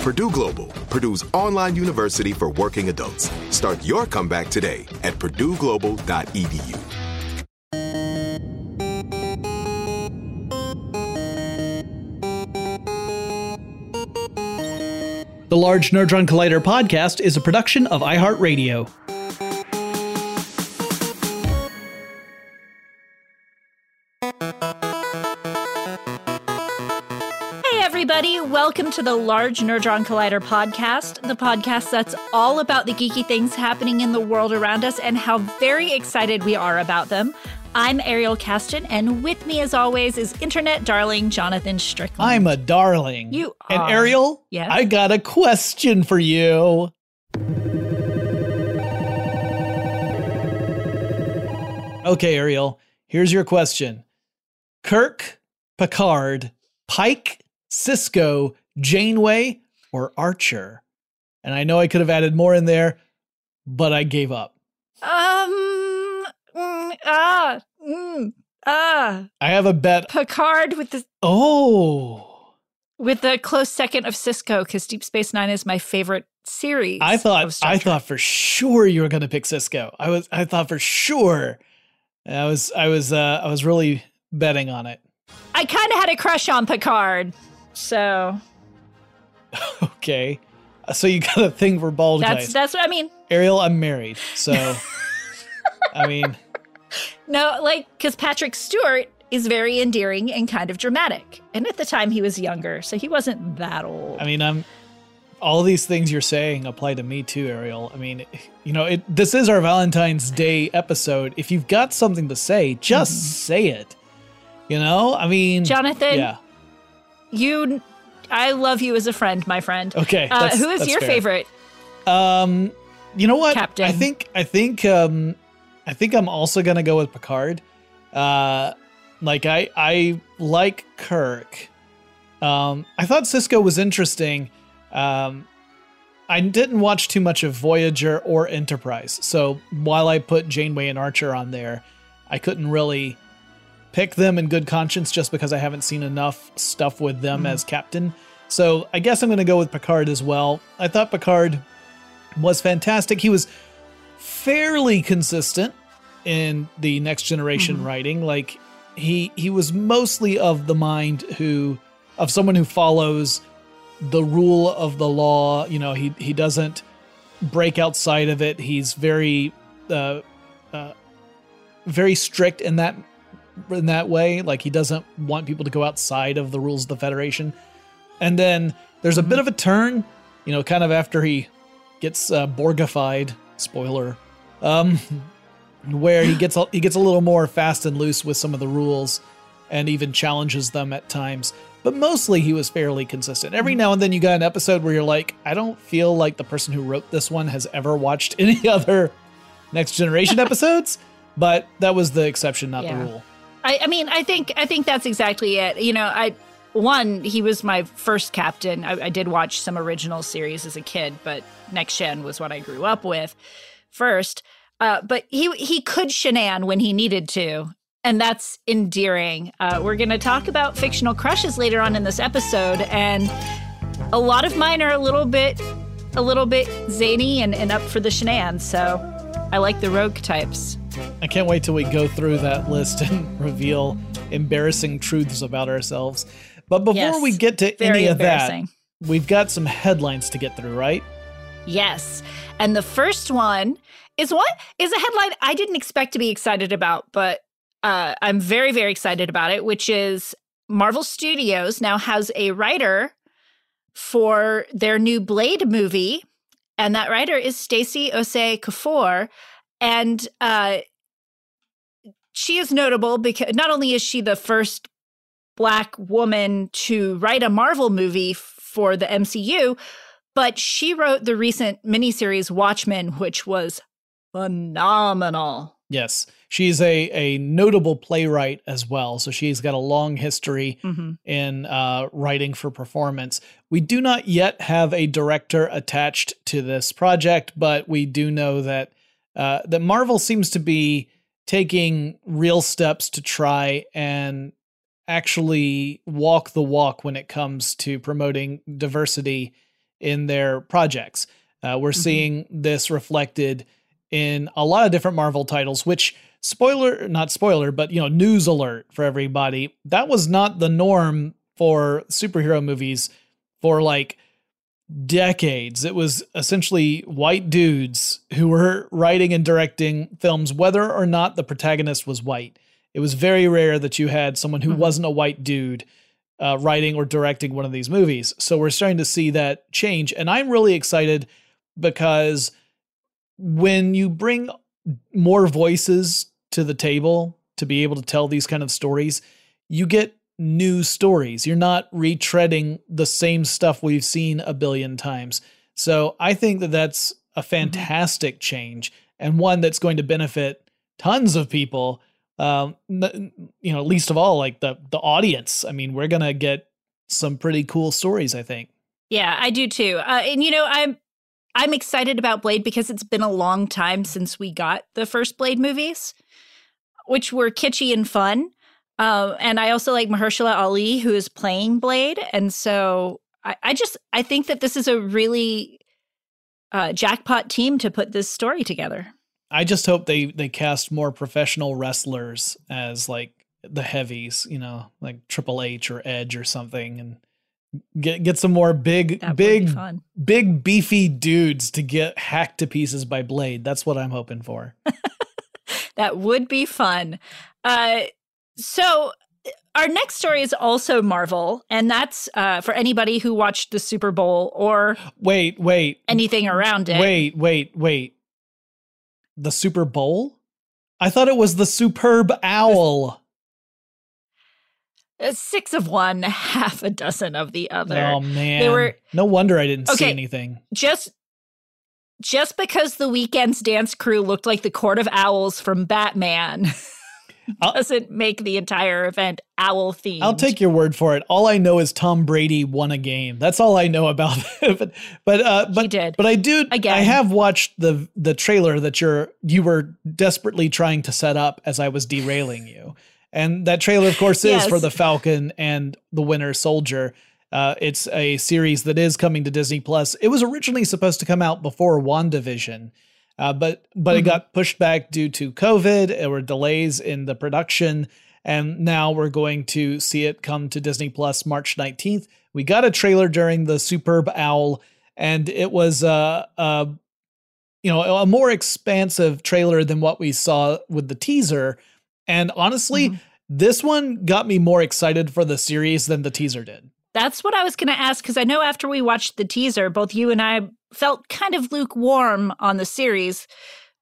Purdue Global, Purdue's online university for working adults. Start your comeback today at purdueglobal.edu. The Large Nerdron Collider podcast is a production of iHeartRadio. Welcome to the Large Nerdron Collider podcast, the podcast that's all about the geeky things happening in the world around us and how very excited we are about them. I'm Ariel Casten, and with me, as always, is internet darling Jonathan Strickland. I'm a darling. You are. And. Ariel, Yes? I got a question for you. Okay, Ariel, here's your question. Kirk, Picard, Pike, Sisko, Janeway, or Archer? And I know I could have added more in there, but I gave up. Um, mm, ah, mm, ah. I have a bet. Picard with the Oh, with the close second of Sisko because Deep Space Nine is my favorite series. I thought I thought for sure you were going to pick Sisko. I was I thought for sure. I was I was uh I was really betting on it. I kind of had a crush on Picard, so Okay. Uh, so you got a thing for bald that's guys. that's what I mean. Ariel, I'm married. So I mean, No, like because Patrick Stewart is very endearing and kind of dramatic, and at the time he was younger, so he wasn't that old. I mean, I'm all these things you're saying apply to me too, Ariel. I mean, you know, it this is our Valentine's Day episode. If you've got something to say, just mm-hmm. say it. You know? I mean, Jonathan, Yeah. you, I love you as a friend, my friend. Okay. Uh, who is your fair. favorite? Um, you know what? Captain. I think I think um I think I'm also gonna go with Picard. Uh, like I I like Kirk. Um, I thought Sisko was interesting. Um, I didn't watch too much of Voyager or Enterprise, so while I put Janeway and Archer on there, I couldn't really pick them in good conscience just because I haven't seen enough stuff with them as captain. So I guess I'm going to go with Picard as well. I thought Picard was fantastic. He was fairly consistent in the next generation writing. Like he he was mostly of the mind who of someone who follows the rule of the law. You know, he he doesn't break outside of it. He's very uh, uh, very strict in that in that way. Like he doesn't want people to go outside of the rules of the Federation. and then there's a bit of a turn, you know, kind of after he gets uh, Borgified. Spoiler. Um, where he gets a, he gets a little more fast and loose with some of the rules, and even challenges them at times. But mostly he was fairly consistent. Every now and then you got an episode where you're like, I don't feel like the person who wrote this one has ever watched any other Next Generation episodes, but that was the exception, not Yeah. the rule. I, I mean, I think I think that's exactly it. You know, I one he was my first captain. I, I did watch some original series as a kid, but Next Gen was what I grew up with first. Uh, but he he could shenan when he needed to, and that's endearing. Uh, we're going to talk about fictional crushes later on in this episode, and a lot of mine are a little bit a little bit zany and, and up for the shenan. So I like the rogue types. I can't wait till we go through that list and reveal embarrassing truths about ourselves. But before Yes, we get to any of that, we've got some headlines to get through, right? Yes. And the first one is what is a headline I didn't expect to be excited about, but uh, I'm very, very excited about it, which is Marvel Studios now has a writer for their new Blade movie. And that writer is Stacy Osei-Kuffour. And uh, she is notable because not only is she the first black woman to write a Marvel movie for the MCU, but she wrote the recent miniseries Watchmen, which was phenomenal. Yes. She's a, a notable playwright as well. So she's got a long history Mhm. in uh, writing for performance. We do not yet have a director attached to this project, but we do know that uh, that Marvel seems to be taking real steps to try and actually walk the walk when it comes to promoting diversity in their projects. Uh, we're seeing this reflected in a lot of different Marvel titles, which spoiler, not spoiler, but you know, news alert for everybody. That was not the norm for superhero movies for like decades. It was essentially white dudes who were writing and directing films, whether or not the protagonist was white. It was very rare that you had someone who wasn't a white dude uh, writing or directing one of these movies. So we're starting to see that change. And I'm really excited because when you bring more voices to the table to be able to tell these kind of stories, you get new stories. You're not retreading the same stuff we've seen a billion times. So I think that that's a fantastic change and one that's going to benefit tons of people. Um, you know, least of all, like the the audience. I mean, we're gonna get some pretty cool stories. I think. Yeah, I do too. Uh, and you know, I'm I'm excited about Blade because it's been a long time since we got the first Blade movies, which were kitschy and fun. Uh, and I also like Mahershala Ali, who is playing Blade, and so I, I just I think that this is a really uh, jackpot team to put this story together. I just hope they they cast more professional wrestlers as like the heavies, you know, like Triple H or Edge or something, and get get some more big, That would be big, big beefy dudes to get hacked to pieces by Blade. That's what I'm hoping for. That would be fun. Uh, so our next story is also Marvel, and that's uh, for anybody who watched the Super Bowl or Wait, wait, anything around it. wait, wait, wait. The Super Bowl? I thought it was the Superb Owl. Uh, six of one, half a dozen of the other. Oh man, They were- no wonder I didn't see anything. just just because the Weeknd's dance crew looked like the court of owls from Batman I'll- doesn't make the entire event owl themed. I'll take your word for it. All I know is Tom Brady won a game. That's all I know about it. but but uh, but did. But I do. Again. I have watched the the trailer that you're you were desperately trying to set up as I was derailing you. And that trailer, of course, is Yes. for the Falcon and the Winter Soldier. Uh, it's a series that is coming to Disney Plus. It was originally supposed to come out before WandaVision, uh, but but it got pushed back due to COVID. There were delays in the production, and now we're going to see it come to Disney Plus March 19th. We got a trailer during the Superb Owl, and it was uh, uh, you know a more expansive trailer than what we saw with the teaser. And honestly, this one got me more excited for the series than the teaser did. That's what I was going to ask because I know after we watched the teaser, both you and I felt kind of lukewarm on the series,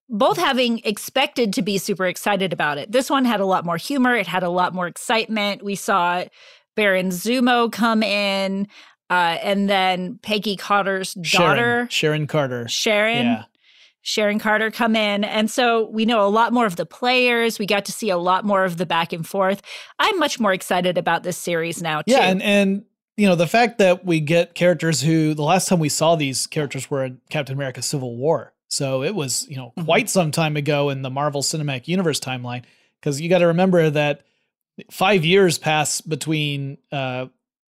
both having expected to be super excited about it. This one had a lot more humor, it had a lot more excitement. We saw Baron Zemo come in, uh, and then Peggy Carter's daughter, Sharon, Sharon Carter. Sharon. Yeah. Sharon Carter come in. And so we know a lot more of the players. We got to see a lot more of the back and forth. I'm much more excited about this series now, too. Yeah, and and you know, the fact that we get characters who the last time we saw these characters were in Captain America Civil War. So it was, you know, Mhm. quite some time ago in the Marvel Cinematic Universe timeline. Because you got to remember that five years pass between uh,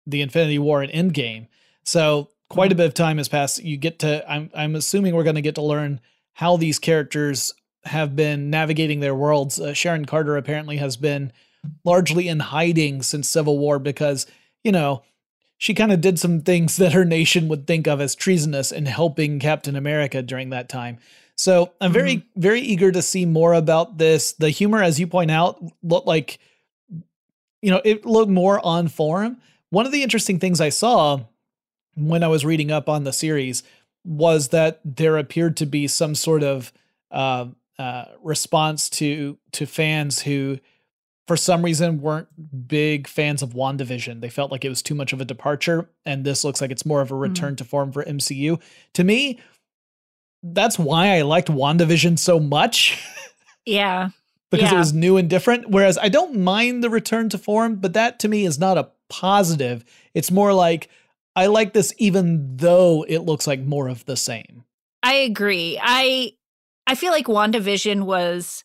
the Infinity War and Endgame. So quite a bit of time has passed. You get to, I'm, I'm assuming we're going to get to learn how these characters have been navigating their worlds. Uh, Sharon Carter apparently has been largely in hiding since Civil War because, you know, she kind of did some things that her nation would think of as treasonous in helping Captain America during that time. So I'm very, very eager to see more about this. The humor, as you point out, looked like, you know, it looked more on form. One of the interesting things I saw when I was reading up on the series was that there appeared to be some sort of uh, uh, response to to fans who, for some reason, weren't big fans of WandaVision. They felt like it was too much of a departure, and this looks like it's more of a mm-hmm. return to form for MCU. To me, that's why I liked WandaVision so much. Yeah. because it was new and different. Whereas I don't mind the return to form, but that to me is not a positive. It's more like I like this even though it looks like more of the same. I agree. I I feel like WandaVision was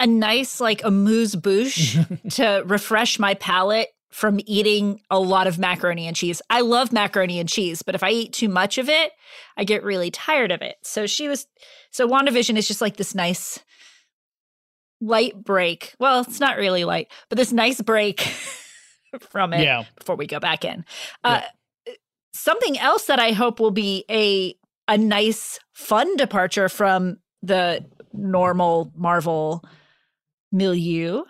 a nice like amuse bouche to refresh my palate from eating a lot of macaroni and cheese. I love macaroni and cheese, but if I eat too much of it, I get really tired of it. So she was so WandaVision is just like this nice light break. Well, it's not really light, but this nice break from it Yeah. before we go back in. Uh, Something else that I hope will be a a nice, fun departure from the normal Marvel milieu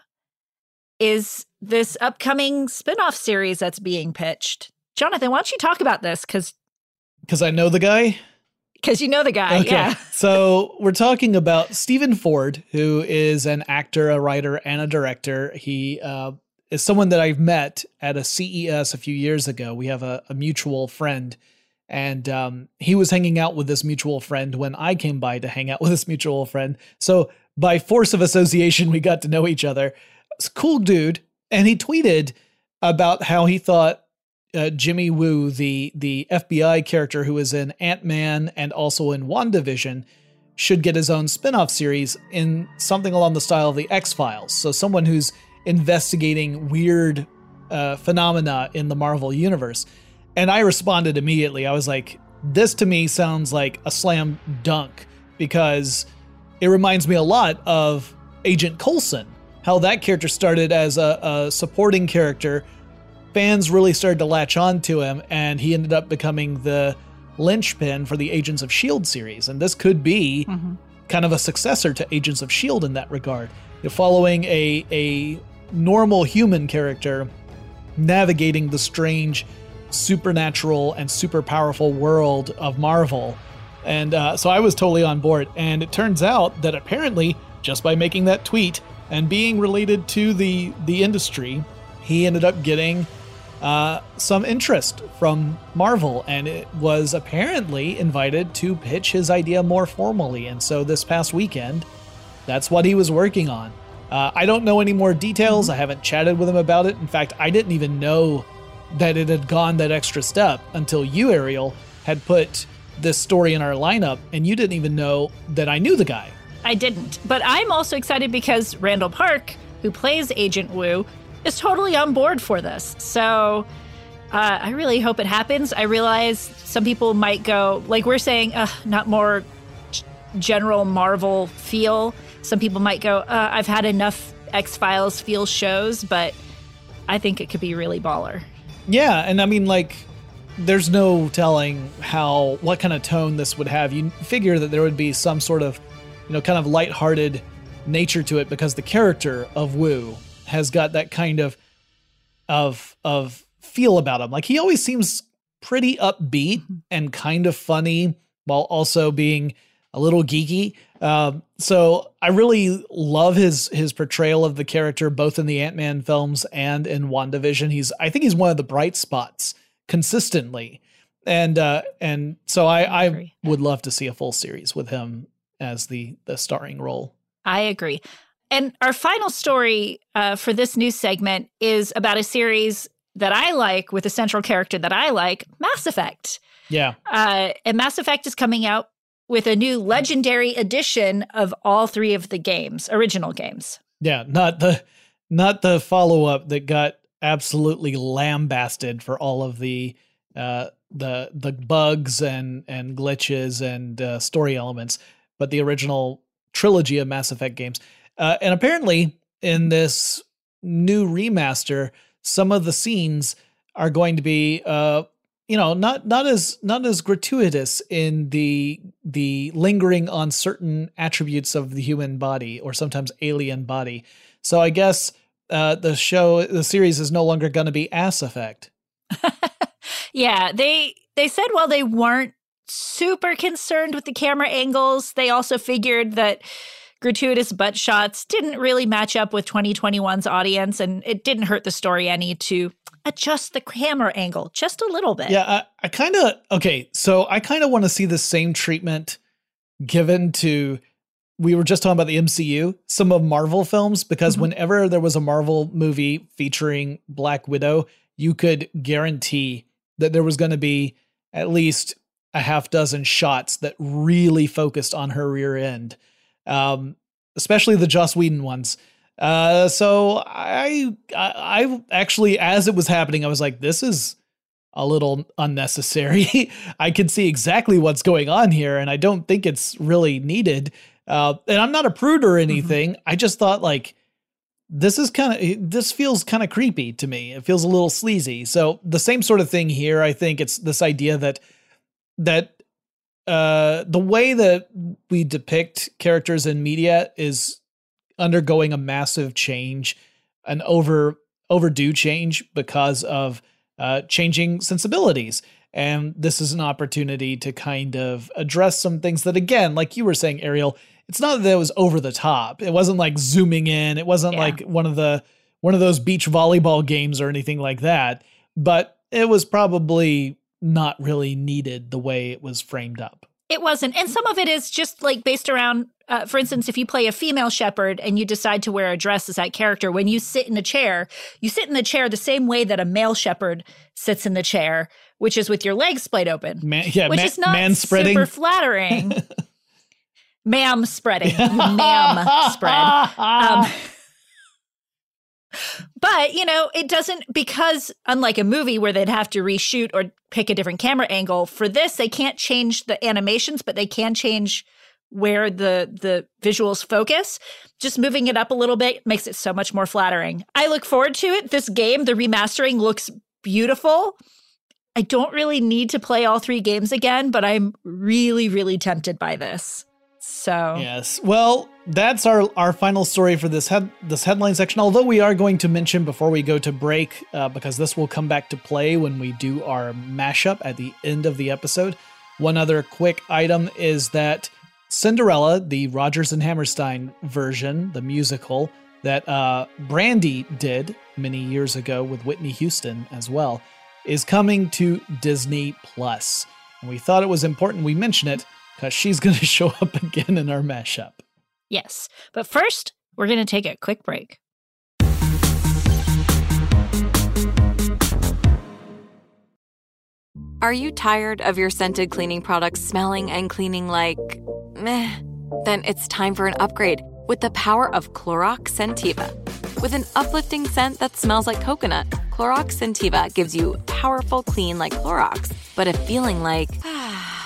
is this upcoming spin-off series that's being pitched. Jonathan, why don't you talk about this? Because Because I know the guy. because you know the guy. Yeah. so we're talking about Stephen Ford, who is an actor, a writer, and a director. He uh, is someone that I've met at a CES a few years ago. We have a, a mutual friend, and um, he was hanging out with this mutual friend when I came by to hang out with this mutual friend. So by force of association, we got to know each other. Cool dude, and he tweeted about how he thought uh, Jimmy Woo, the the FBI character who is in Ant Man and also in WandaVision, should get his own spin off series in something along the style of the X Files. So, someone who's investigating weird uh, phenomena in the Marvel Universe. And I responded immediately. I was like, this to me sounds like a slam dunk because it reminds me a lot of Agent Coulson, how that character started as a, a supporting character fans really started to latch on to him, and he ended up becoming the linchpin for the Agents of S.H.I.E.L.D. Series. And this could be mm-hmm. kind of a successor to Agents of S.H.I.E.L.D. in that regard. You're following a, a normal human character navigating the strange, supernatural, and super powerful world of Marvel. And uh, so I was totally on board. And it turns out that apparently, just by making that tweet and being related to the the industry, he ended up getting uh, some interest from Marvel, and it was apparently invited to pitch his idea more formally. And so this past weekend, that's what he was working on. Uh, I don't know any more details. I haven't chatted with him about it. In fact, I didn't even know that it had gone that extra step until you, Ariel, had put this story in our lineup, and you didn't even know that I knew the guy. I didn't. But I'm also excited because Randall Park, who plays Agent Woo, is totally on board for this. So uh, I really hope it happens. I realize some people might go, like we're saying, uh, not more g- general Marvel feel. Some people might go, uh, I've had enough X Files feel shows, but I think it could be really baller. Yeah, and I mean, like, there's no telling how what kind of tone this would have. You figure that there would be some sort of, you know, kind of lighthearted nature to it because the character of Woo has got that kind of of of feel about him. Like he always seems pretty upbeat Mm-hmm. and kind of funny while also being a little geeky. Um, so I really love his his portrayal of the character both in the Ant Man films and in WandaVision. He's I think he's one of the bright spots consistently, and uh, and so I, I would love to see a full series with him as the the starring role. I agree. And our final story uh, for this news segment is about a series that I like with a central character that I like, Mass Effect. Yeah, Uh, and Mass Effect is coming out with a new legendary edition of all three of the games, original games. yeah, not the not the follow up that got absolutely lambasted for all of the uh, the the bugs and and glitches and uh, story elements, but the original trilogy of Mass Effect games. Uh, and apparently, in this new remaster, some of the scenes are going to be, uh, you know, not not as not as gratuitous in the the lingering on certain attributes of the human body or sometimes alien body. So I guess uh, the show, the series, is no longer going to be Ass Effect. Yeah, they they said while they weren't super concerned with the camera angles, they also figured that gratuitous butt shots didn't really match up with 2021's audience and it didn't hurt the story any to adjust the camera angle just a little bit. Yeah, I, I kind of okay. So I kind of want to see the same treatment given to. We were just talking about the MCU, some of Marvel films, because Mhm. whenever there was a Marvel movie featuring Black Widow, you could guarantee that there was going to be at least a half dozen shots that really focused on her rear end, um, especially the Joss Whedon ones. Uh, so I, I, I actually, as it was happening, I was like, this is a little unnecessary. I can see exactly what's going on here, and I don't think it's really needed. Uh, and I'm not a prude or anything. I just thought like this is kind of this feels kind of creepy to me. It feels a little sleazy. So the same sort of thing here. I think it's this idea that that uh, the way that we depict characters in media is undergoing a massive change, an over overdue change because of uh, changing sensibilities. And this is an opportunity to kind of address some things that, again, like you were saying, Ariel, it's not that it was over the top. It wasn't like zooming in. It wasn't Yeah. like one of the one of those beach volleyball games or anything like that. But it was probably not really needed the way it was framed up. It wasn't. And some of it is just like based around, uh, for instance, if you play a female Shepard and you decide to wear a dress as that character, when you sit in a chair, you sit in the chair the same way that a male Shepard sits in the chair, which is with your legs splayed open, Man, yeah, which ma- is not man spreading. super flattering. ma'am spreading. Ma'am spread. Um, but you know it doesn't because unlike a movie where they'd have to reshoot or pick a different camera angle for this they can't change the animations but they can change where the the visuals focus. Just moving it up a little bit makes it so much more flattering. I look forward to it. This game the remastering looks beautiful. I don't really need to play all three games again but i'm really really tempted by this so Yes. Well, that's our our final story for this head this headline section. Although we are going to mention before we go to break, uh, because this will come back to play when we do our mashup at the end of the episode. One other quick item is that Cinderella, the Rodgers and Hammerstein version, the musical that uh, Brandy did many years ago with Whitney Houston as well, is coming to Disney Plus. And we thought it was important we mention it because she's going to show up again in our mashup. Yes. But first, we're going to take a quick break. Are you tired of your scented cleaning products smelling and cleaning like meh? Then it's time for an upgrade with the power of Clorox Sentiva. With an uplifting scent that smells like coconut, Clorox Sentiva gives you powerful clean like Clorox, but a feeling like ah,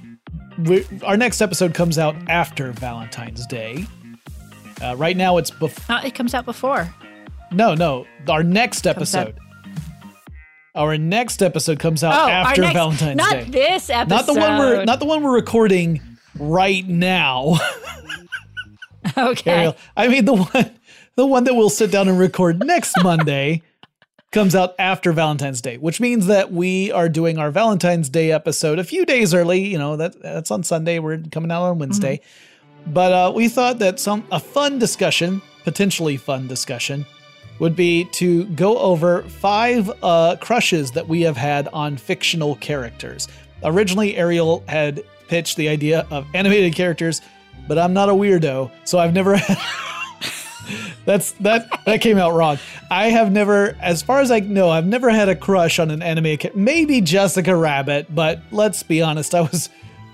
we, our next episode comes out after Valentine's Day. Uh, right now, it's before. Uh, it comes out before. No, no. Our next episode. Our next episode comes out Oh, after next- Valentine's not Day. this Not the one we're episode. not the one we're recording right now. Okay. I mean the one the one that we'll sit down and record next Monday comes out after Valentine's Day, which means that we are doing our Valentine's Day episode a few days early. You know, that that's on Sunday. We're coming out on Wednesday. But uh, we thought that some a fun discussion, potentially fun discussion, would be to go over five uh, crushes that we have had on fictional characters. Originally, Ariel had pitched the idea of animated characters, but I'm not a weirdo, so I've never had. That's that that came out wrong. I have never, as far as I know, I've never had a crush on an anime. Maybe Jessica Rabbit, but let's be honest, I was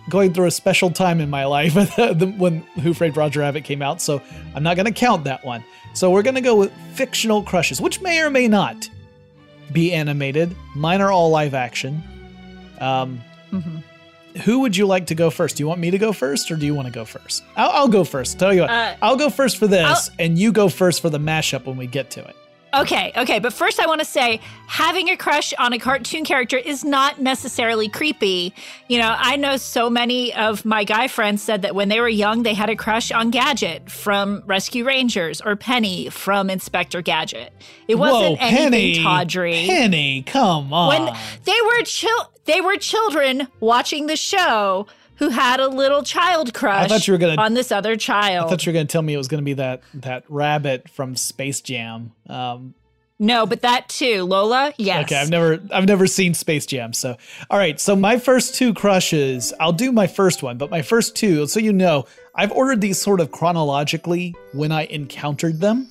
going through a special time in my life when Who Framed Roger Rabbit came out, so I'm not going to count that one. So we're going to go with fictional crushes, which may or may not be animated. Mine are all live action. Um, Who would you like to go first? Do you want me to go first, or do you want to go first? I'll, I'll go first. Tell you what, Uh, I'll go first for this, and you go first for the mashup when we get to it. Okay, okay, but first I want to say having a crush on a cartoon character is not necessarily creepy. You know, I know so many of my guy friends said that when they were young, they had a crush on Gadget from Rescue Rangers or Penny from Inspector Gadget. It wasn't Whoa, anything Penny, tawdry. Penny, come on. when they were chil- they were children watching the show who had a little child crush I thought you were gonna- on this other child. I thought you were going to tell me it was going to be that that rabbit from Space Jam. Um, no, but that too, Lola. Yes. Okay, I've never I've never seen Space Jam. So, all right. So my first two crushes, I'll do my first one, but my first two, so you know, I've ordered these sort of chronologically when I encountered them.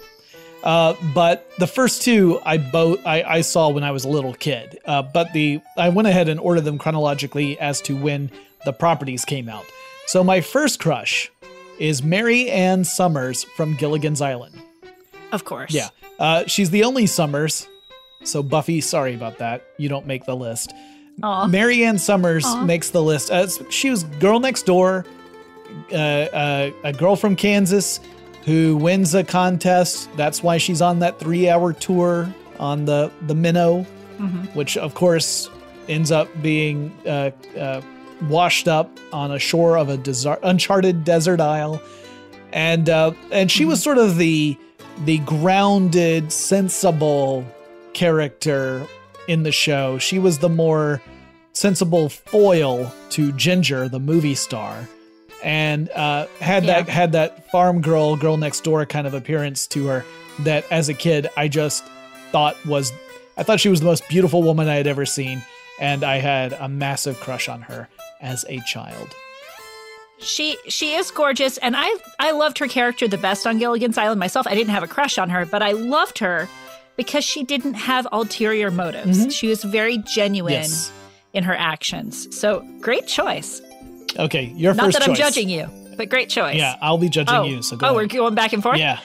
Uh, but the first two I both I, I saw when I was a little kid. Uh, but the I went ahead and ordered them chronologically as to when the properties came out. So my first crush is Mary Ann Summers from Gilligan's Island. Of course. Yeah, uh, she's the only Summers. So Buffy, sorry about that. You don't make the list. Aw. Mary Ann Summers Aw. makes the list. Uh, she was girl next door, uh, uh, a girl from Kansas who wins a contest. That's why she's on that three-hour tour on the the minnow, which of course ends up being uh, uh, washed up on a shore of a desert, uncharted desert isle, and uh, and she was sort of the the grounded, sensible character in the show. She was the more sensible foil to Ginger, the movie star, and uh, had that had that farm girl, girl next door kind of appearance to her. That as a kid, I just thought was, I thought she was the most beautiful woman I had ever seen, and I had a massive crush on her as a child. She she is gorgeous, and I I loved her character the best on Gilligan's Island myself. I didn't have a crush on her, but I loved her because she didn't have ulterior motives. She was very genuine Yes. in her actions. So great choice. Okay, your Not first that I'm judging you, but great choice. Yeah, I'll be judging oh, you. So go oh, ahead. we're going back and forth. yeah.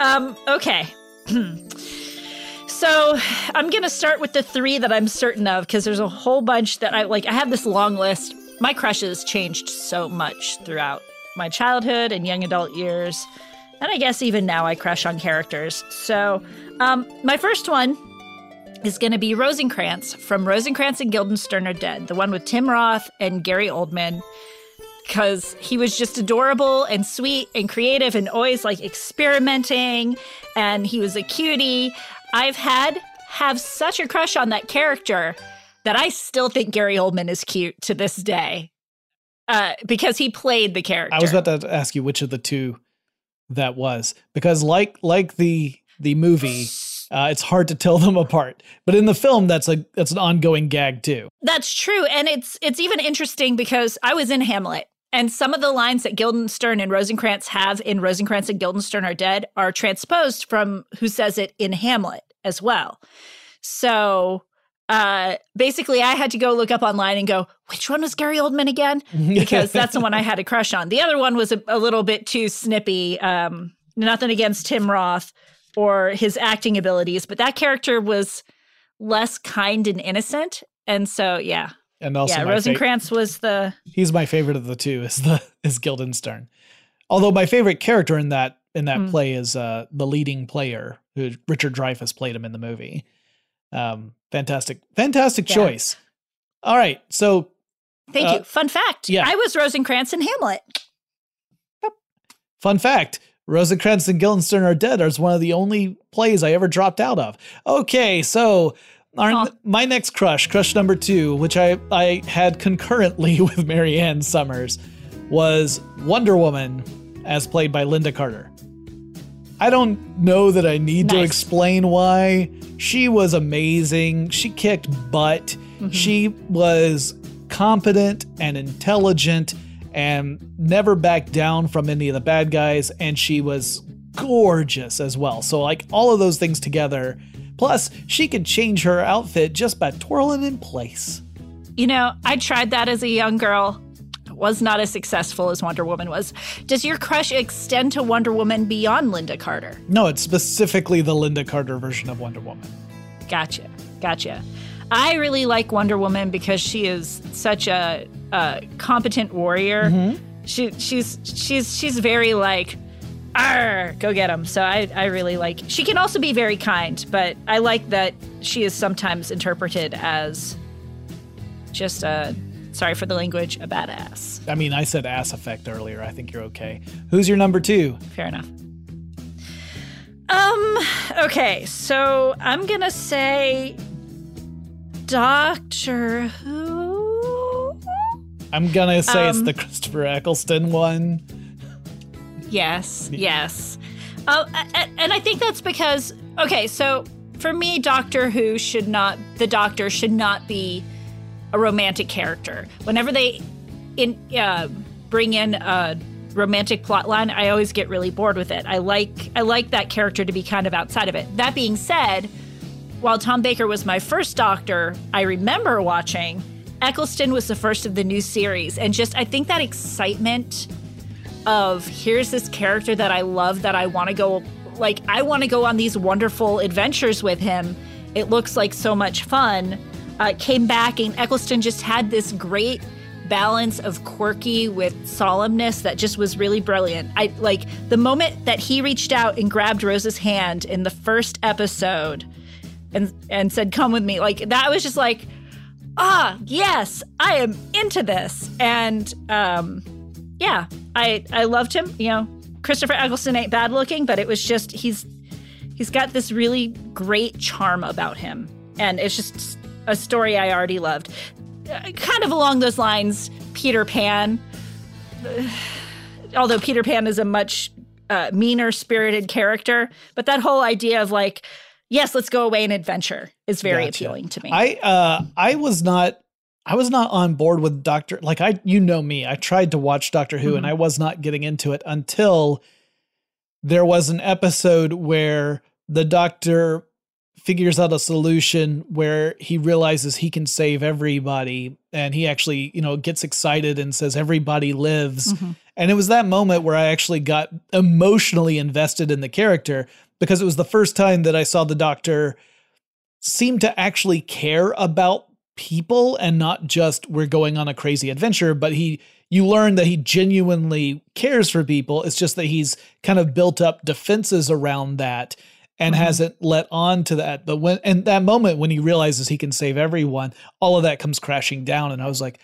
Um, okay. so I'm gonna start with the three that I'm certain of because there's a whole bunch that I like. I have this long list. My crushes changed so much throughout my childhood and young adult years, and I guess even now I crush on characters. So, um, my first one is going to be Rosencrantz from Rosencrantz and Guildenstern are Dead, the one with Tim Roth and Gary Oldman because he was just adorable and sweet and creative and always like experimenting and he was a cutie. I've had have such a crush on that character that i still think gary oldman is cute to this day uh, because he played the character I was about to ask you which of the two that was because like like the the movie, uh, it's hard to tell them apart. But in the film, that's a that's an ongoing gag too. That's true, and it's it's even interesting because I was in Hamlet, and some of the lines that Guildenstern and Rosencrantz have in Rosencrantz and Guildenstern are dead are transposed from who says it in Hamlet as well. So uh, basically, I had to go look up online and go, which one was Gary Oldman again? Because that's the one I had a crush on. The other one was a, a little bit too snippy. Um, nothing against Tim Roth or his acting abilities, but that character was less kind and innocent. And so, yeah, And also, yeah, my fa- was the he's my favorite of the two. Is the is Guildenstern. Although my favorite character in that in that Mm. play is uh, the leading player, who Richard Dreyfuss played him in the movie. Um, fantastic, fantastic Yeah. choice. All right, so Thank Uh, you. Fun fact: yeah. I was Rosencrantz in Hamlet. Fun fact Rosencrantz and Guildenstern are dead is one of the only plays I ever dropped out of. Okay, so our, my next crush, crush number two, which I, I had concurrently with Mary Ann Summers, was Wonder Woman, as played by Lynda Carter. I don't know that I need to explain why. She was amazing. She kicked butt. Mm-hmm. She was competent and intelligent and never backed down from any of the bad guys. And she was gorgeous as well. So, like, all of those things together. Plus, she could change her outfit just by twirling in place. You know, I tried that as a young girl. Was not as successful as Wonder Woman was. Does your crush extend to Wonder Woman beyond Lynda Carter? No, it's specifically the Lynda Carter version of Wonder Woman. Gotcha. Gotcha. I really like Wonder Woman because she is such a, a competent warrior. She she's she's she's very like Arr, go get him. So I, I really like. She can also be very kind, but I like that she is sometimes interpreted as just a, sorry for the language, a badass. I mean, I said ass effect earlier. I think you're okay. Who's your number two? Fair enough. Um, okay, so I'm gonna say Doctor Who. I'm gonna say it's Um, the Christopher Eccleston one. Yes, yes. Uh, and I think that's because, okay, so for me, Doctor Who should not, the Doctor should not be a romantic character. Whenever they in uh, bring in a romantic plotline, I always get really bored with it. I like I like that character to be kind of outside of it. That being said, while Tom Baker was my first Doctor, I remember watching Eccleston was the first of the new series, and just I think that excitement of here's this character that I love that I want to go like I want to go on these wonderful adventures with him. It looks like so much fun. Uh, came back and Eccleston just had this great balance of quirky with solemnness that just was really brilliant. I like the moment that he reached out and grabbed Rose's hand in the first episode and and said come with me. Like that was just like ah, yes, I am into this. And um yeah, I I loved him, you know. Christopher Eccleston ain't bad looking, but it was just he's he's got this really great charm about him. And it's just a story I already loved kind of along those lines, Peter Pan. Although Peter Pan is a much uh, meaner spirited character, but that whole idea of like, yes, let's go away and adventure is very gotcha. appealing to me. I uh, I was not I was not on board with Doctor like I you know me. I tried to watch Doctor Who mm-hmm. and I was not getting into it until there was an episode where the doctor figures out a solution where he realizes he can save everybody and he actually you know gets excited and says everybody lives mm-hmm. and it was that moment where i actually got emotionally invested in the character because it was the first time that i saw the doctor seem to actually care about people and not just we're going on a crazy adventure but he you learn that he genuinely cares for people it's just that he's kind of built up defenses around that and mm-hmm. hasn't let on to that. But when and that moment when he realizes he can save everyone, all of that comes crashing down, and I was like,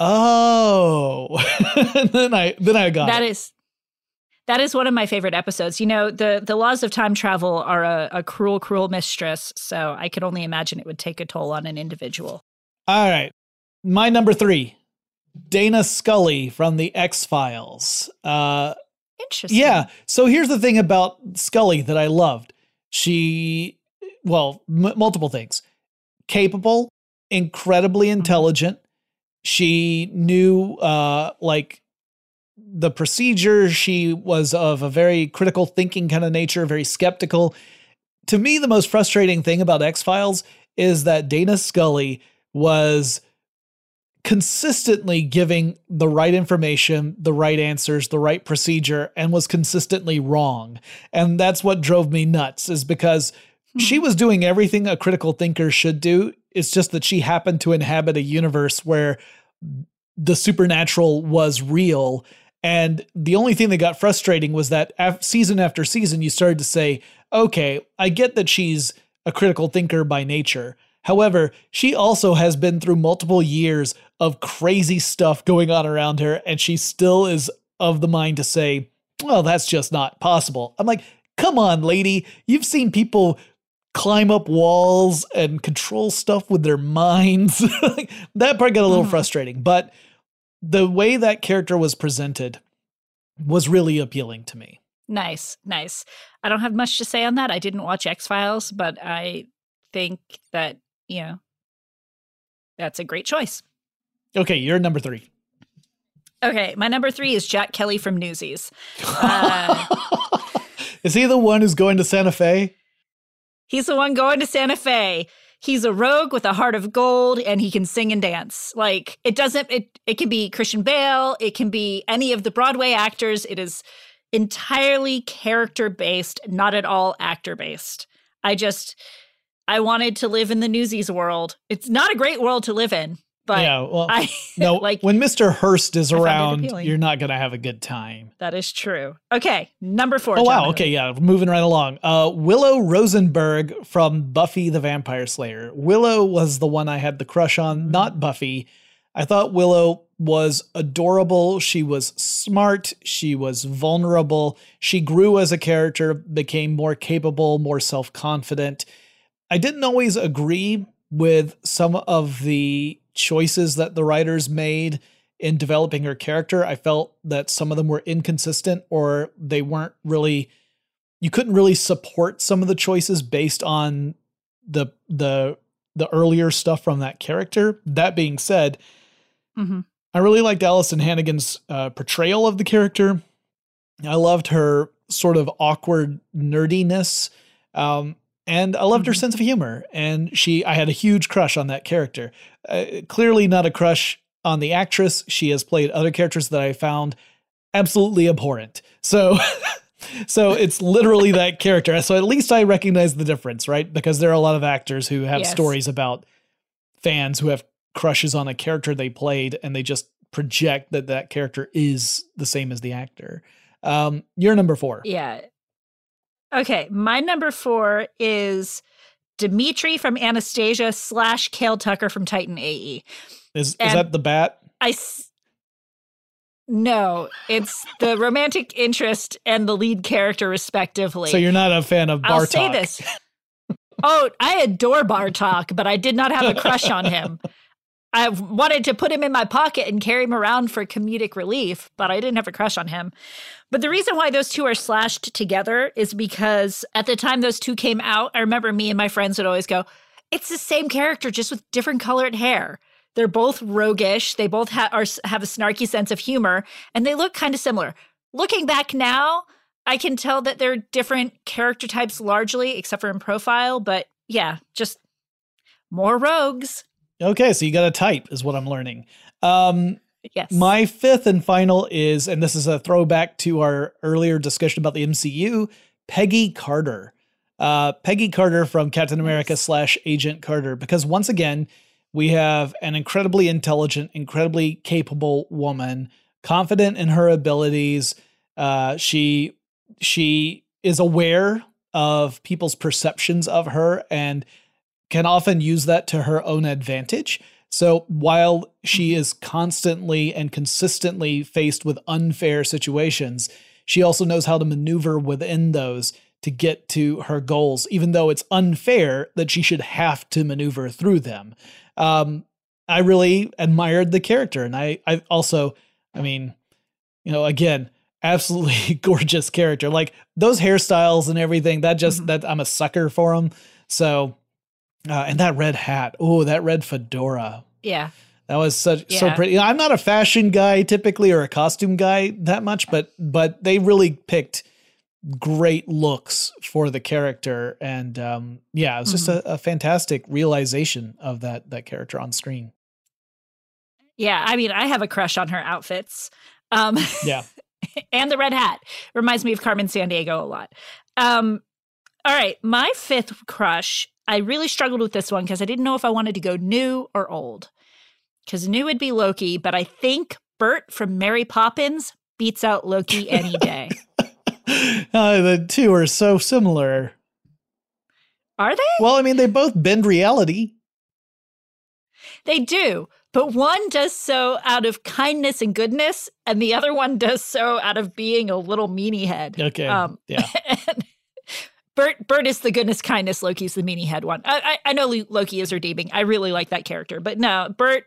oh. and then I then I got that it. is that is one of my favorite episodes. You know, the the laws of time travel are a, a cruel, cruel mistress. So I could only imagine it would take a toll on an individual. All right, my number three, Dana Scully from the X Files. Uh, Interesting. Yeah. So here's the thing about Scully that I loved. She, well, m- multiple things. Capable, incredibly mm-hmm. intelligent. She knew, uh, like, the procedure. She was of a very critical thinking kind of nature, very skeptical. To me, the most frustrating thing about X Files is that Dana Scully was consistently giving the right information, the right answers, the right procedure, and was consistently wrong. And that's what drove me nuts, is because hmm. she was doing everything a critical thinker should do. It's just that she happened to inhabit a universe where the supernatural was real. And the only thing that got frustrating was that season after season, you started to say, okay, I get that she's a critical thinker by nature. However, she also has been through multiple years of crazy stuff going on around her, and she still is of the mind to say, well, that's just not possible. I'm like, come on, lady. You've seen people climb up walls and control stuff with their minds. that part got a little mm. frustrating, but the way that character was presented was really appealing to me. Nice, nice. I don't have much to say on that. I didn't watch X Files, but I think that, you know, that's a great choice. Okay, you're number three. Okay, my number three is Jack Kelly from Newsies. Uh, is he the one who's going to Santa Fe? He's the one going to Santa Fe. He's a rogue with a heart of gold and he can sing and dance. Like it doesn't it it can be Christian Bale, it can be any of the Broadway actors. It is entirely character based, not at all actor based. I just I wanted to live in the Newsies world. It's not a great world to live in, but yeah, well, I no. like when Mr. Hearst is around, you're not gonna have a good time. That is true. Okay, number four. Oh wow. Okay, yeah, moving right along. Uh, Willow Rosenberg from Buffy the Vampire Slayer. Willow was the one I had the crush on, mm-hmm. not Buffy. I thought Willow was adorable. She was smart. She was vulnerable. She grew as a character, became more capable, more self confident. I didn't always agree with some of the choices that the writers made in developing her character. I felt that some of them were inconsistent or they weren't really you couldn't really support some of the choices based on the the the earlier stuff from that character. That being said, mm-hmm. I really liked Alyson Hannigan's uh, portrayal of the character. I loved her sort of awkward nerdiness. Um, and I loved mm-hmm. her sense of humor. And she, I had a huge crush on that character. Uh, clearly not a crush on the actress. She has played other characters that I found absolutely abhorrent. So, so it's literally that character. So at least I recognize the difference, right? Because there are a lot of actors who have yes. stories about fans who have crushes on a character they played and they just project that that character is the same as the actor. Um, you're number four. Yeah. Okay, my number four is Dimitri from Anastasia slash Cale Tucker from Titan AE. Is is that the bat? I s- no, it's the romantic interest and the lead character, respectively. So you're not a fan of Bartok. I'll say this. oh, I adore Bartok, but I did not have a crush on him. I wanted to put him in my pocket and carry him around for comedic relief, but I didn't have a crush on him. But the reason why those two are slashed together is because at the time those two came out, I remember me and my friends would always go, it's the same character, just with different colored hair. They're both roguish. They both ha- are, have a snarky sense of humor, and they look kind of similar. Looking back now, I can tell that they're different character types largely, except for in profile. But yeah, just more rogues. Okay, so you got a type, is what I'm learning. Um, yes. My fifth and final is, and this is a throwback to our earlier discussion about the MCU, Peggy Carter. Uh, Peggy Carter from Captain America slash Agent Carter, because once again, we have an incredibly intelligent, incredibly capable woman, confident in her abilities. Uh, she she is aware of people's perceptions of her and can often use that to her own advantage. So while she mm-hmm. is constantly and consistently faced with unfair situations, she also knows how to maneuver within those to get to her goals, even though it's unfair that she should have to maneuver through them. Um, I really admired the character. And I, I also, I mean, you know, again, absolutely gorgeous character. Like those hairstyles and everything, that just, mm-hmm. that I'm a sucker for them. So uh, and that red hat. Oh, that red fedora. Yeah. That was such yeah. so pretty. I'm not a fashion guy typically or a costume guy that much, but but they really picked great looks for the character, and um, yeah, it was just mm-hmm. a, a fantastic realization of that that character on screen. Yeah, I mean, I have a crush on her outfits. Um, yeah, and the red hat reminds me of Carmen Sandiego a lot. Um, all right, my fifth crush I really struggled with this one because I didn't know if I wanted to go new or old. Because new would be Loki, but I think Bert from Mary Poppins beats out Loki any day. uh, the two are so similar. Are they? Well, I mean, they both bend reality. They do, but one does so out of kindness and goodness, and the other one does so out of being a little meanie head. Okay. Um, yeah. And, Bert, Bert is the goodness, kindness. Loki's the meanie head one. I, I, I know Loki is redeeming. I really like that character, but no, Bert,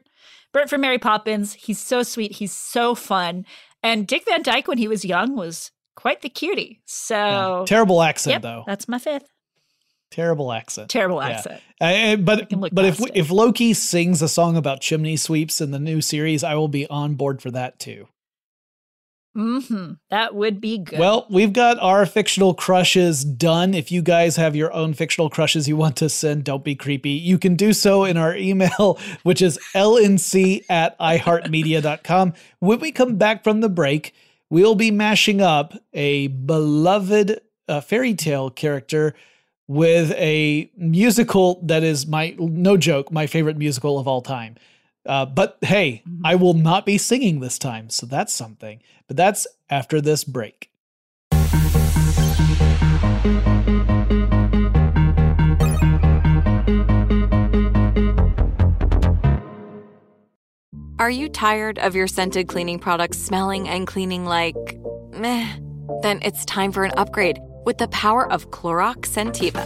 Bert from Mary Poppins. He's so sweet. He's so fun. And Dick Van Dyke, when he was young, was quite the cutie. So yeah. terrible accent, yep, though. That's my fifth. Terrible accent. Terrible accent. Yeah. Uh, but but if if Loki sings a song about chimney sweeps in the new series, I will be on board for that too. Mm-hmm. That would be good. Well, we've got our fictional crushes done. If you guys have your own fictional crushes you want to send, don't be creepy. You can do so in our email, which is lnc at iheartmedia.com. When we come back from the break, we'll be mashing up a beloved uh, fairy tale character with a musical that is my, no joke, my favorite musical of all time. Uh, but hey, mm-hmm. I will not be singing this time, so that's something. But that's after this break. Are you tired of your scented cleaning products smelling and cleaning like meh? Then it's time for an upgrade with the power of Clorox Scentiva.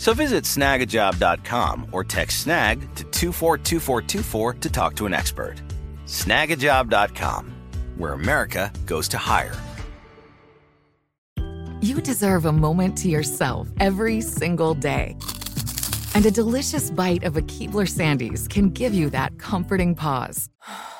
So visit snagajob.com or text snag to 242424 to talk to an expert. Snagajob.com, where America goes to hire. You deserve a moment to yourself every single day. And a delicious bite of a Keebler Sandies can give you that comforting pause.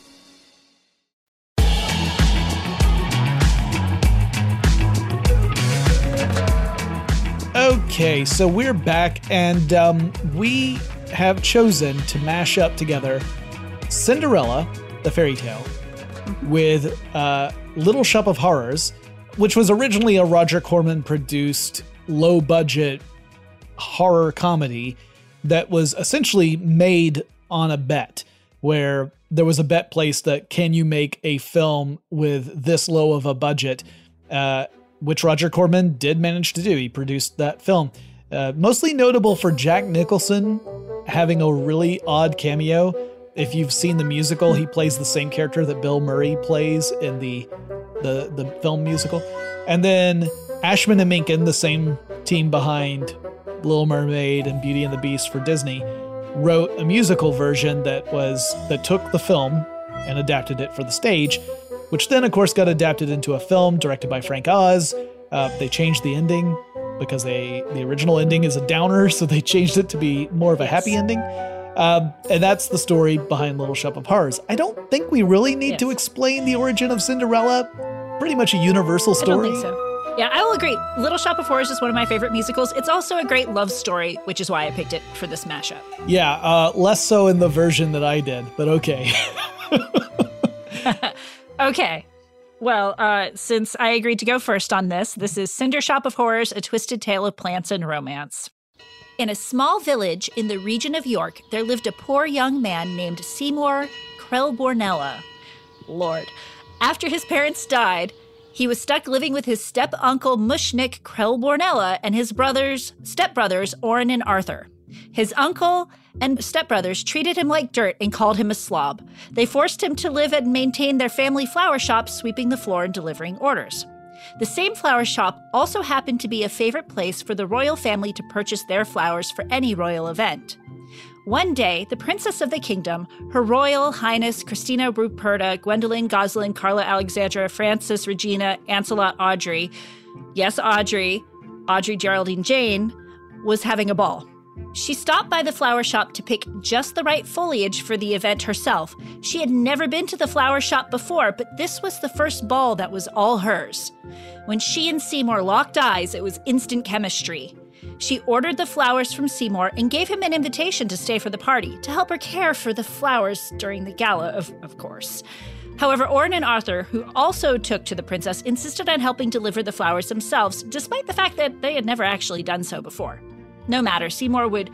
Okay, so we're back, and um, we have chosen to mash up together Cinderella, the fairy tale, with uh, Little Shop of Horrors, which was originally a Roger Corman produced, low budget horror comedy that was essentially made on a bet, where there was a bet placed that can you make a film with this low of a budget? Uh, which Roger Corman did manage to do. He produced that film. Uh, mostly notable for Jack Nicholson having a really odd cameo. If you've seen the musical, he plays the same character that Bill Murray plays in the the, the film musical. And then Ashman and Menken, the same team behind Little Mermaid and Beauty and the Beast for Disney, wrote a musical version that was that took the film and adapted it for the stage which then, of course, got adapted into a film directed by Frank Oz. Uh, they changed the ending because they the original ending is a downer, so they changed it to be more of a happy ending. Um, and that's the story behind Little Shop of Horrors. I don't think we really need yes. to explain the origin of Cinderella. Pretty much a universal story. I don't think so. Yeah, I will agree. Little Shop of Horrors is one of my favorite musicals. It's also a great love story, which is why I picked it for this mashup. Yeah, uh, less so in the version that I did, but okay. Okay. Well, uh, since I agreed to go first on this, this is Cinder Shop of Horrors, A Twisted Tale of Plants and Romance. In a small village in the region of York, there lived a poor young man named Seymour Krelbornella. Lord. After his parents died, he was stuck living with his step uncle Mushnik Krelbornella and his brothers, stepbrothers Orrin and Arthur. His uncle and stepbrothers treated him like dirt and called him a slob. They forced him to live and maintain their family flower shop, sweeping the floor and delivering orders. The same flower shop also happened to be a favorite place for the royal family to purchase their flowers for any royal event. One day, the princess of the kingdom, Her Royal Highness Christina Ruperta, Gwendolyn, Goslin, Carla Alexandra, Frances, Regina, Ancelot, Audrey, yes, Audrey, Audrey Geraldine Jane, was having a ball. She stopped by the flower shop to pick just the right foliage for the event herself. She had never been to the flower shop before, but this was the first ball that was all hers. When she and Seymour locked eyes, it was instant chemistry. She ordered the flowers from Seymour and gave him an invitation to stay for the party, to help her care for the flowers during the gala, of, of course. However, Orrin and Arthur, who also took to the princess, insisted on helping deliver the flowers themselves, despite the fact that they had never actually done so before. No matter, Seymour would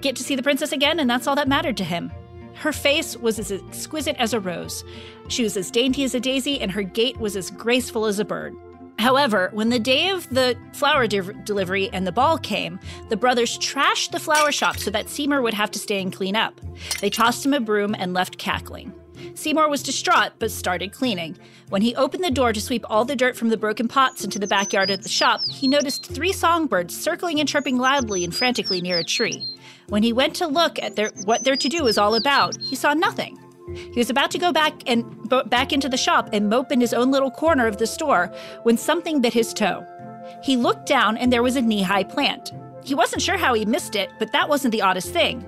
get to see the princess again, and that's all that mattered to him. Her face was as exquisite as a rose. She was as dainty as a daisy, and her gait was as graceful as a bird. However, when the day of the flower de- delivery and the ball came, the brothers trashed the flower shop so that Seymour would have to stay and clean up. They tossed him a broom and left cackling. Seymour was distraught but started cleaning. When he opened the door to sweep all the dirt from the broken pots into the backyard of the shop, he noticed three songbirds circling and chirping loudly and frantically near a tree. When he went to look at their, what their to do was all about, he saw nothing. He was about to go back and back into the shop and mope in his own little corner of the store when something bit his toe. He looked down and there was a knee-high plant. He wasn't sure how he missed it, but that wasn't the oddest thing.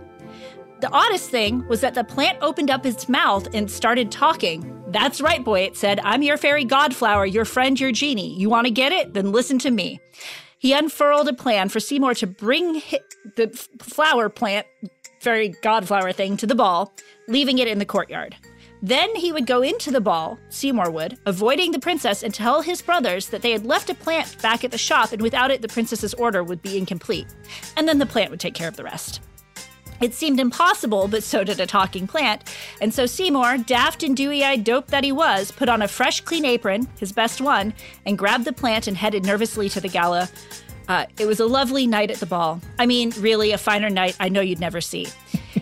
The oddest thing was that the plant opened up its mouth and started talking. That's right, boy, it said. I'm your fairy godflower, your friend, your genie. You want to get it? Then listen to me. He unfurled a plan for Seymour to bring the flower plant, fairy godflower thing, to the ball, leaving it in the courtyard. Then he would go into the ball, Seymour would, avoiding the princess and tell his brothers that they had left a plant back at the shop and without it the princess's order would be incomplete. And then the plant would take care of the rest. It seemed impossible, but so did a talking plant. And so Seymour, daft and dewy eyed dope that he was, put on a fresh, clean apron, his best one, and grabbed the plant and headed nervously to the gala. Uh, it was a lovely night at the ball. I mean, really, a finer night I know you'd never see.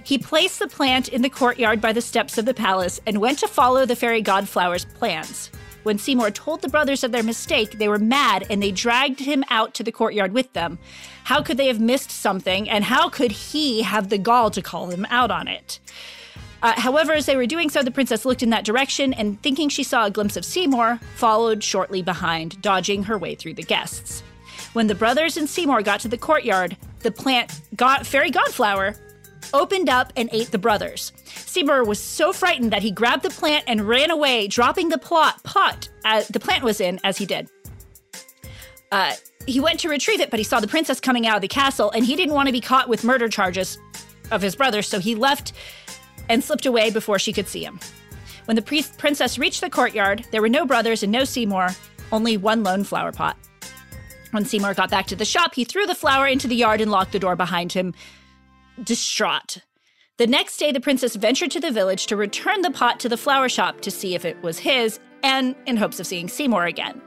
he placed the plant in the courtyard by the steps of the palace and went to follow the fairy godflower's plans. When Seymour told the brothers of their mistake, they were mad and they dragged him out to the courtyard with them. How could they have missed something, and how could he have the gall to call them out on it? Uh, however, as they were doing so, the princess looked in that direction and, thinking she saw a glimpse of Seymour, followed shortly behind, dodging her way through the guests. When the brothers and Seymour got to the courtyard, the plant, God, fairy godflower, opened up and ate the brothers. Seymour was so frightened that he grabbed the plant and ran away, dropping the plot pot uh, the plant was in as he did. Uh, he went to retrieve it, but he saw the princess coming out of the castle, and he didn't want to be caught with murder charges of his brother, so he left and slipped away before she could see him. When the priest- princess reached the courtyard, there were no brothers and no Seymour, only one lone flower pot. When Seymour got back to the shop, he threw the flower into the yard and locked the door behind him, distraught. The next day, the princess ventured to the village to return the pot to the flower shop to see if it was his, and in hopes of seeing Seymour again.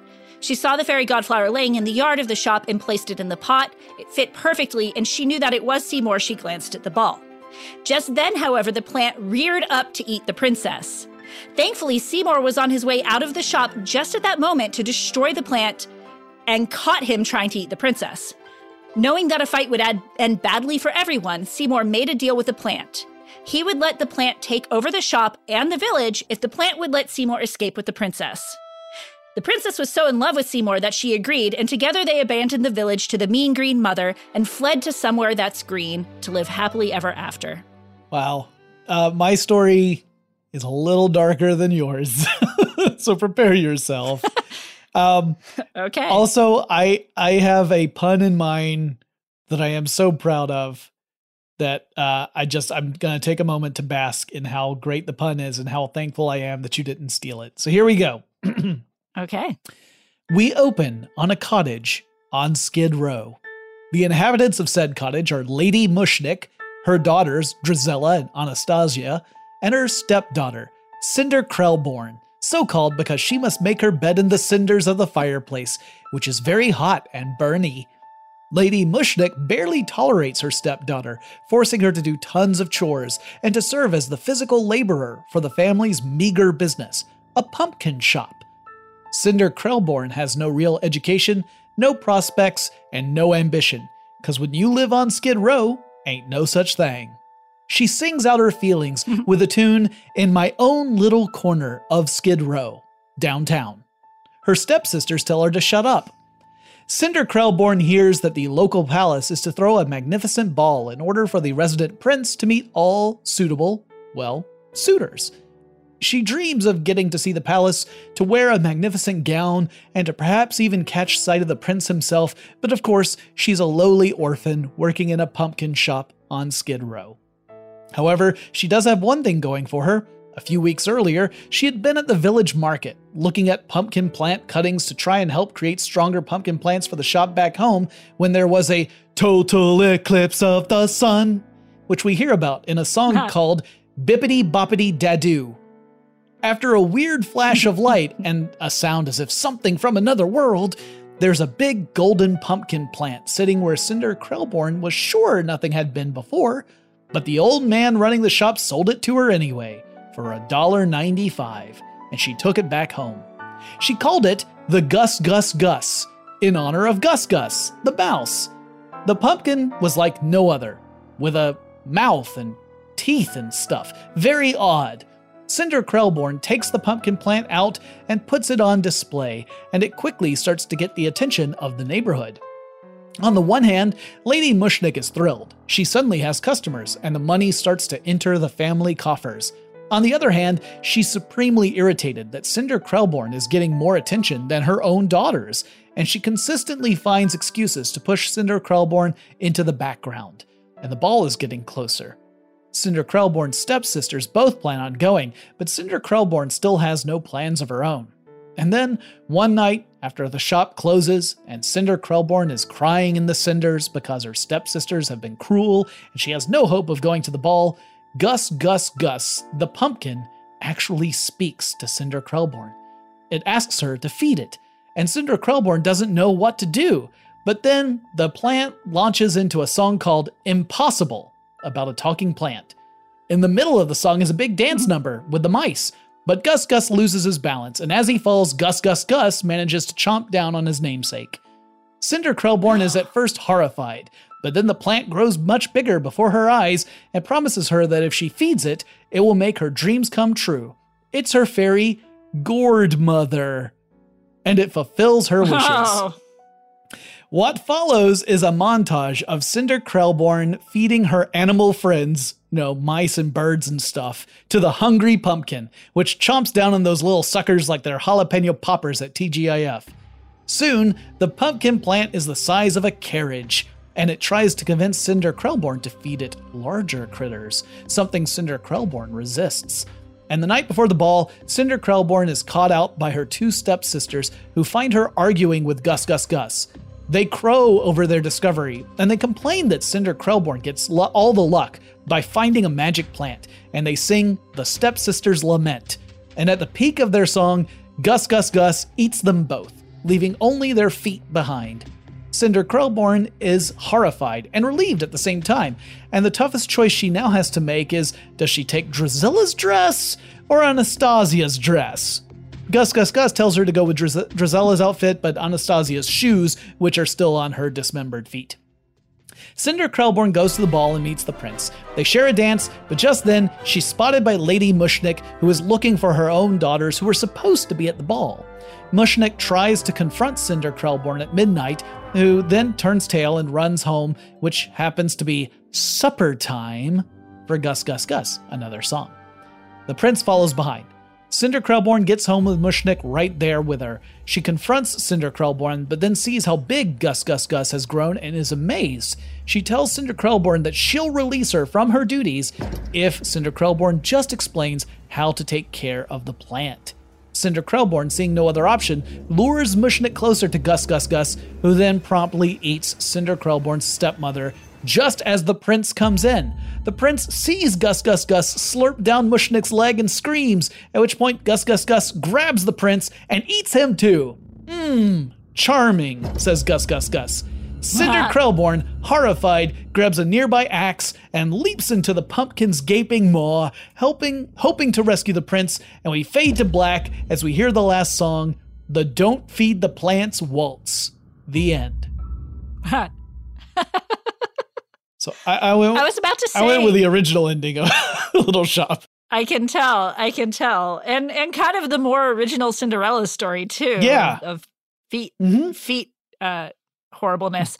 She saw the fairy godflower laying in the yard of the shop and placed it in the pot. It fit perfectly, and she knew that it was Seymour. She glanced at the ball. Just then, however, the plant reared up to eat the princess. Thankfully, Seymour was on his way out of the shop just at that moment to destroy the plant and caught him trying to eat the princess. Knowing that a fight would end badly for everyone, Seymour made a deal with the plant. He would let the plant take over the shop and the village if the plant would let Seymour escape with the princess. The princess was so in love with Seymour that she agreed, and together they abandoned the village to the mean green mother and fled to somewhere that's green to live happily ever after. Wow. Uh, my story is a little darker than yours. so prepare yourself. um, okay. Also, I I have a pun in mind that I am so proud of that uh, I just I'm gonna take a moment to bask in how great the pun is and how thankful I am that you didn't steal it. So here we go. Okay. We open on a cottage on Skid Row. The inhabitants of said cottage are Lady Mushnik, her daughters Drizella and Anastasia, and her stepdaughter, Cinder Krelborn, so called because she must make her bed in the cinders of the fireplace, which is very hot and burny. Lady Mushnik barely tolerates her stepdaughter, forcing her to do tons of chores and to serve as the physical laborer for the family's meager business, a pumpkin shop. Cinder Krelborn has no real education, no prospects, and no ambition, because when you live on Skid Row, ain't no such thing. she sings out her feelings with a tune in my own little corner of Skid Row, downtown. Her stepsisters tell her to shut up. Cinder Krelborn hears that the local palace is to throw a magnificent ball in order for the resident prince to meet all suitable, well, suitors. She dreams of getting to see the palace, to wear a magnificent gown, and to perhaps even catch sight of the prince himself, but of course, she's a lowly orphan working in a pumpkin shop on Skid Row. However, she does have one thing going for her. A few weeks earlier, she had been at the village market, looking at pumpkin plant cuttings to try and help create stronger pumpkin plants for the shop back home, when there was a total eclipse of the sun, which we hear about in a song called Bippity Boppity Dadoo. After a weird flash of light and a sound as if something from another world, there's a big golden pumpkin plant sitting where Cinder Krelborn was sure nothing had been before, but the old man running the shop sold it to her anyway for $1.95, and she took it back home. She called it the Gus Gus Gus, in honor of Gus Gus, the mouse. The pumpkin was like no other, with a mouth and teeth and stuff. Very odd. Cinder Krelborn takes the pumpkin plant out and puts it on display, and it quickly starts to get the attention of the neighborhood. On the one hand, Lady Mushnik is thrilled. She suddenly has customers, and the money starts to enter the family coffers. On the other hand, she's supremely irritated that Cinder Krelborn is getting more attention than her own daughters, and she consistently finds excuses to push Cinder Krelborn into the background. And the ball is getting closer. Cinder Krelborn's stepsisters both plan on going, but Cinder Krelborn still has no plans of her own. And then, one night, after the shop closes and Cinder Krelborn is crying in the cinders because her stepsisters have been cruel and she has no hope of going to the ball, Gus Gus Gus, the pumpkin, actually speaks to Cinder Krelborn. It asks her to feed it, and Cinder Krelborn doesn't know what to do. But then the plant launches into a song called Impossible about a talking plant. In the middle of the song is a big dance number with the mice, but Gus Gus loses his balance, and as he falls, Gus Gus Gus manages to chomp down on his namesake. Cinder Krelborn is at first horrified, but then the plant grows much bigger before her eyes and promises her that if she feeds it, it will make her dreams come true. It's her fairy, Gourd Mother, and it fulfills her wishes. Oh. What follows is a montage of Cinder Krelborn feeding her animal friends, you know, mice and birds and stuff, to the hungry pumpkin, which chomps down on those little suckers like they're jalapeno poppers at TGIF. Soon, the pumpkin plant is the size of a carriage, and it tries to convince Cinder Krelborn to feed it larger critters, something Cinder Krelborn resists. And the night before the ball, Cinder Krelborn is caught out by her two stepsisters who find her arguing with Gus Gus Gus. They crow over their discovery, and they complain that Cinder Krelborn gets all the luck by finding a magic plant, and they sing the Stepsisters' Lament. And at the peak of their song, Gus Gus Gus eats them both, leaving only their feet behind. Cinder Krelborn is horrified and relieved at the same time, and the toughest choice she now has to make is does she take Drusilla's dress or Anastasia's dress? Gus Gus Gus tells her to go with Draz- Drusilla's outfit, but Anastasia's shoes, which are still on her dismembered feet. Cinder Krelborn goes to the ball and meets the prince. They share a dance, but just then she's spotted by Lady Mushnik, who is looking for her own daughters who were supposed to be at the ball. Mushnik tries to confront Cinder Krelborn at midnight, who then turns tail and runs home, which happens to be supper time for Gus Gus Gus, another song. The prince follows behind. Cinder Krelborn gets home with Mushnik right there with her. She confronts Cinder Krelborn, but then sees how big Gus Gus Gus has grown and is amazed. She tells Cinder Krelborn that she'll release her from her duties if Cinder Krelborn just explains how to take care of the plant. Cinder Krelborn, seeing no other option, lures Mushnik closer to Gus Gus Gus, who then promptly eats Cinder Krelborn's stepmother just as the prince comes in. The prince sees Gus Gus Gus slurp down Mushnik's leg and screams, at which point Gus Gus Gus grabs the prince and eats him too. Mmm, charming, says Gus Gus Gus. Cinder Krelborn, horrified, grabs a nearby axe and leaps into the pumpkin's gaping maw, helping, hoping to rescue the prince, and we fade to black as we hear the last song, the Don't Feed the Plants Waltz. The end. So I, I went. I was about to say. I went with the original ending of Little Shop. I can tell. I can tell, and and kind of the more original Cinderella story too. Yeah. Of feet, Mm-hmm. feet, uh, horribleness.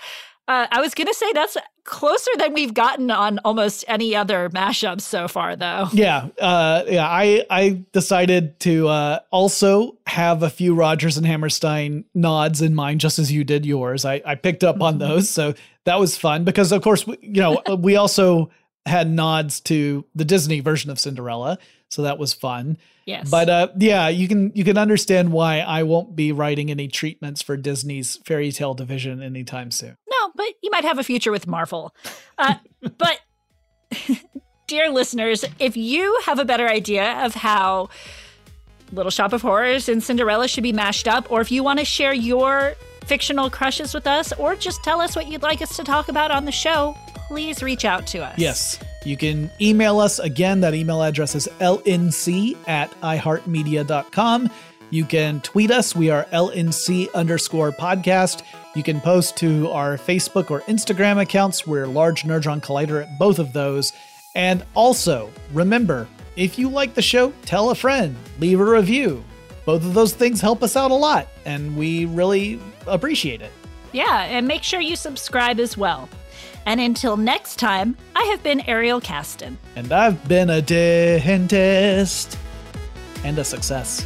Uh, I was gonna say that's closer than we've gotten on almost any other mashups so far, though. Yeah, uh, yeah. I I decided to uh, also have a few Rodgers and Hammerstein nods in mind, just as you did yours. I I picked up on those, so that was fun because, of course, we, you know, we also had nods to the Disney version of Cinderella, so that was fun. Yes. But uh, yeah, you can you can understand why I won't be writing any treatments for Disney's fairy tale division anytime soon. No, but you might have a future with Marvel. Uh, but, dear listeners, if you have a better idea of how Little Shop of Horrors and Cinderella should be mashed up, or if you want to share your fictional crushes with us, or just tell us what you'd like us to talk about on the show, please reach out to us. Yes. You can email us again. That email address is lnc at iheartmedia.com. You can tweet us. We are lnc underscore podcast. You can post to our Facebook or Instagram accounts. We're Large Nerdron Collider at both of those. And also, remember, if you like the show, tell a friend, leave a review. Both of those things help us out a lot, and we really appreciate it. Yeah, and make sure you subscribe as well. And until next time, I have been Ariel Casten. And I've been a dentist and a success.